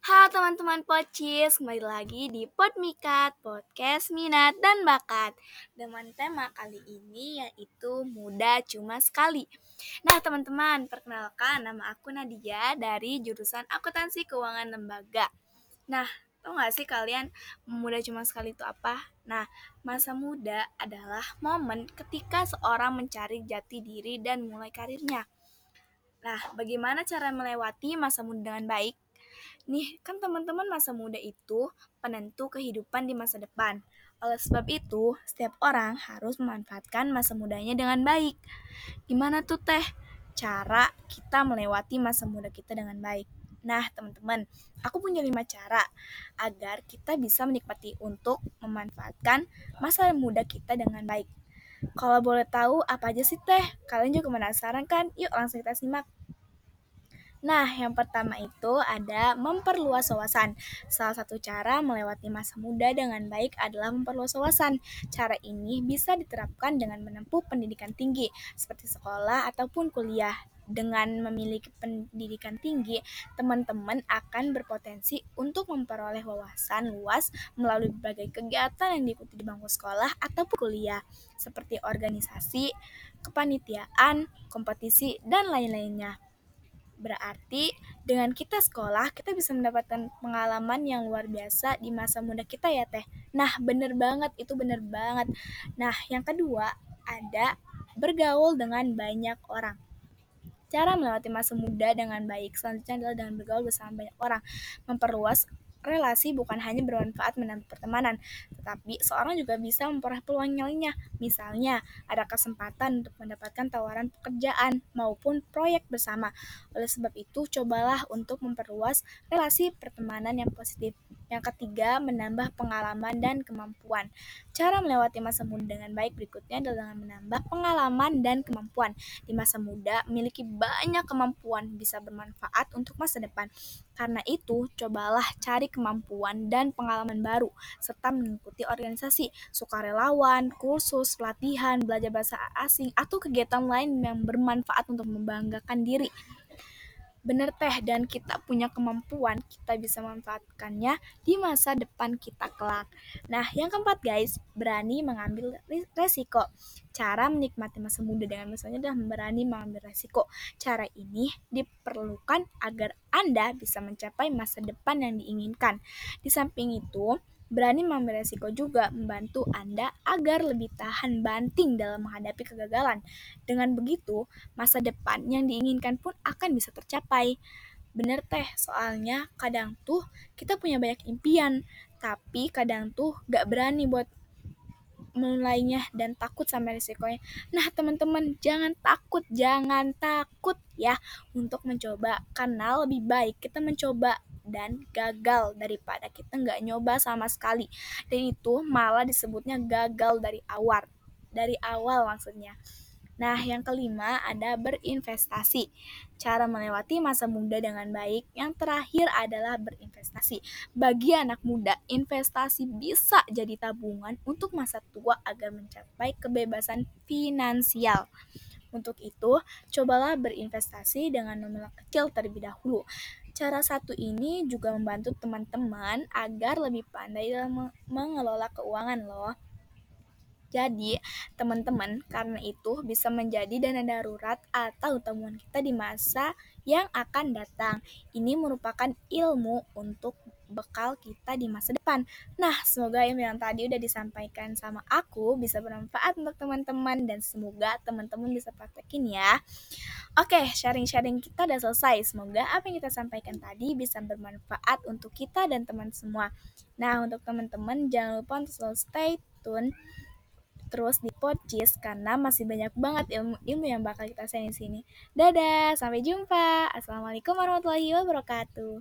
Halo teman-teman Pocis, kembali lagi di Podmikat, Podcast Minat dan Bakat Dengan tema kali ini yaitu Muda Cuma Sekali Nah teman-teman, perkenalkan nama aku Nadia dari jurusan Akuntansi Keuangan Lembaga Nah, tau gak sih kalian muda cuma sekali itu apa? Nah, masa muda adalah momen ketika seorang mencari jati diri dan mulai karirnya Nah, bagaimana cara melewati masa muda dengan baik? Nih, kan teman-teman masa muda itu penentu kehidupan di masa depan. Oleh sebab itu, setiap orang harus memanfaatkan masa mudanya dengan baik. Gimana tuh teh cara kita melewati masa muda kita dengan baik? Nah, teman-teman, aku punya lima cara agar kita bisa menikmati untuk memanfaatkan masa muda kita dengan baik. Kalau boleh tahu apa aja sih teh? Kalian juga penasaran kan? Yuk langsung kita simak. Nah, yang pertama itu ada memperluas wawasan. Salah satu cara melewati masa muda dengan baik adalah memperluas wawasan. Cara ini bisa diterapkan dengan menempuh pendidikan tinggi, seperti sekolah ataupun kuliah. Dengan memiliki pendidikan tinggi, teman-teman akan berpotensi untuk memperoleh wawasan luas melalui berbagai kegiatan yang diikuti di bangku sekolah ataupun kuliah, seperti organisasi, kepanitiaan, kompetisi, dan lain-lainnya. Berarti dengan kita sekolah, kita bisa mendapatkan pengalaman yang luar biasa di masa muda kita ya teh. Nah bener banget, itu bener banget. Nah yang kedua ada bergaul dengan banyak orang. Cara melewati masa muda dengan baik selanjutnya adalah dengan bergaul bersama banyak orang. Memperluas relasi bukan hanya bermanfaat menambah pertemanan, tetapi seorang juga bisa memperoleh peluang lainnya. Misalnya, ada kesempatan untuk mendapatkan tawaran pekerjaan maupun proyek bersama. Oleh sebab itu, cobalah untuk memperluas relasi pertemanan yang positif. Yang ketiga, menambah pengalaman dan kemampuan. Cara melewati masa muda dengan baik berikutnya adalah dengan menambah pengalaman dan kemampuan. Di masa muda, memiliki banyak kemampuan bisa bermanfaat untuk masa depan. Karena itu, cobalah cari kemampuan dan pengalaman baru, serta mengikuti organisasi, sukarelawan, kursus, pelatihan, belajar bahasa asing, atau kegiatan lain yang bermanfaat untuk membanggakan diri. Bener teh, dan kita punya kemampuan, kita bisa memanfaatkannya di masa depan kita kelak. Nah, yang keempat guys, berani mengambil resiko. Cara menikmati masa muda dengan misalnya adalah berani mengambil resiko. Cara ini diperlukan agar Anda bisa mencapai masa depan yang diinginkan. Di samping itu, berani mengambil resiko juga membantu Anda agar lebih tahan banting dalam menghadapi kegagalan. Dengan begitu, masa depan yang diinginkan pun akan bisa tercapai. Bener teh, soalnya kadang tuh kita punya banyak impian, tapi kadang tuh gak berani buat mulainya dan takut sama risikonya. Nah, teman-teman, jangan takut, jangan takut ya untuk mencoba karena lebih baik kita mencoba dan gagal daripada kita nggak nyoba sama sekali. Dan itu malah disebutnya gagal dari awal. Dari awal maksudnya. Nah, yang kelima ada berinvestasi. Cara melewati masa muda dengan baik. Yang terakhir adalah berinvestasi. Bagi anak muda, investasi bisa jadi tabungan untuk masa tua agar mencapai kebebasan finansial. Untuk itu, cobalah berinvestasi dengan nominal kecil terlebih dahulu. Cara satu ini juga membantu teman-teman agar lebih pandai dalam mengelola keuangan loh. Jadi, teman-teman, karena itu bisa menjadi dana darurat atau tabungan kita di masa yang akan datang. Ini merupakan ilmu untuk bekal kita di masa depan. Nah, semoga yang tadi udah disampaikan sama aku bisa bermanfaat untuk teman-teman dan semoga teman-teman bisa praktekin ya. Oke, sharing-sharing kita udah selesai. Semoga apa yang kita sampaikan tadi bisa bermanfaat untuk kita dan teman semua. Nah, untuk teman-teman jangan lupa untuk selalu stay tune terus di Podcis karena masih banyak banget ilmu-ilmu yang bakal kita share di sini. Dadah, sampai jumpa. Assalamualaikum warahmatullahi wabarakatuh.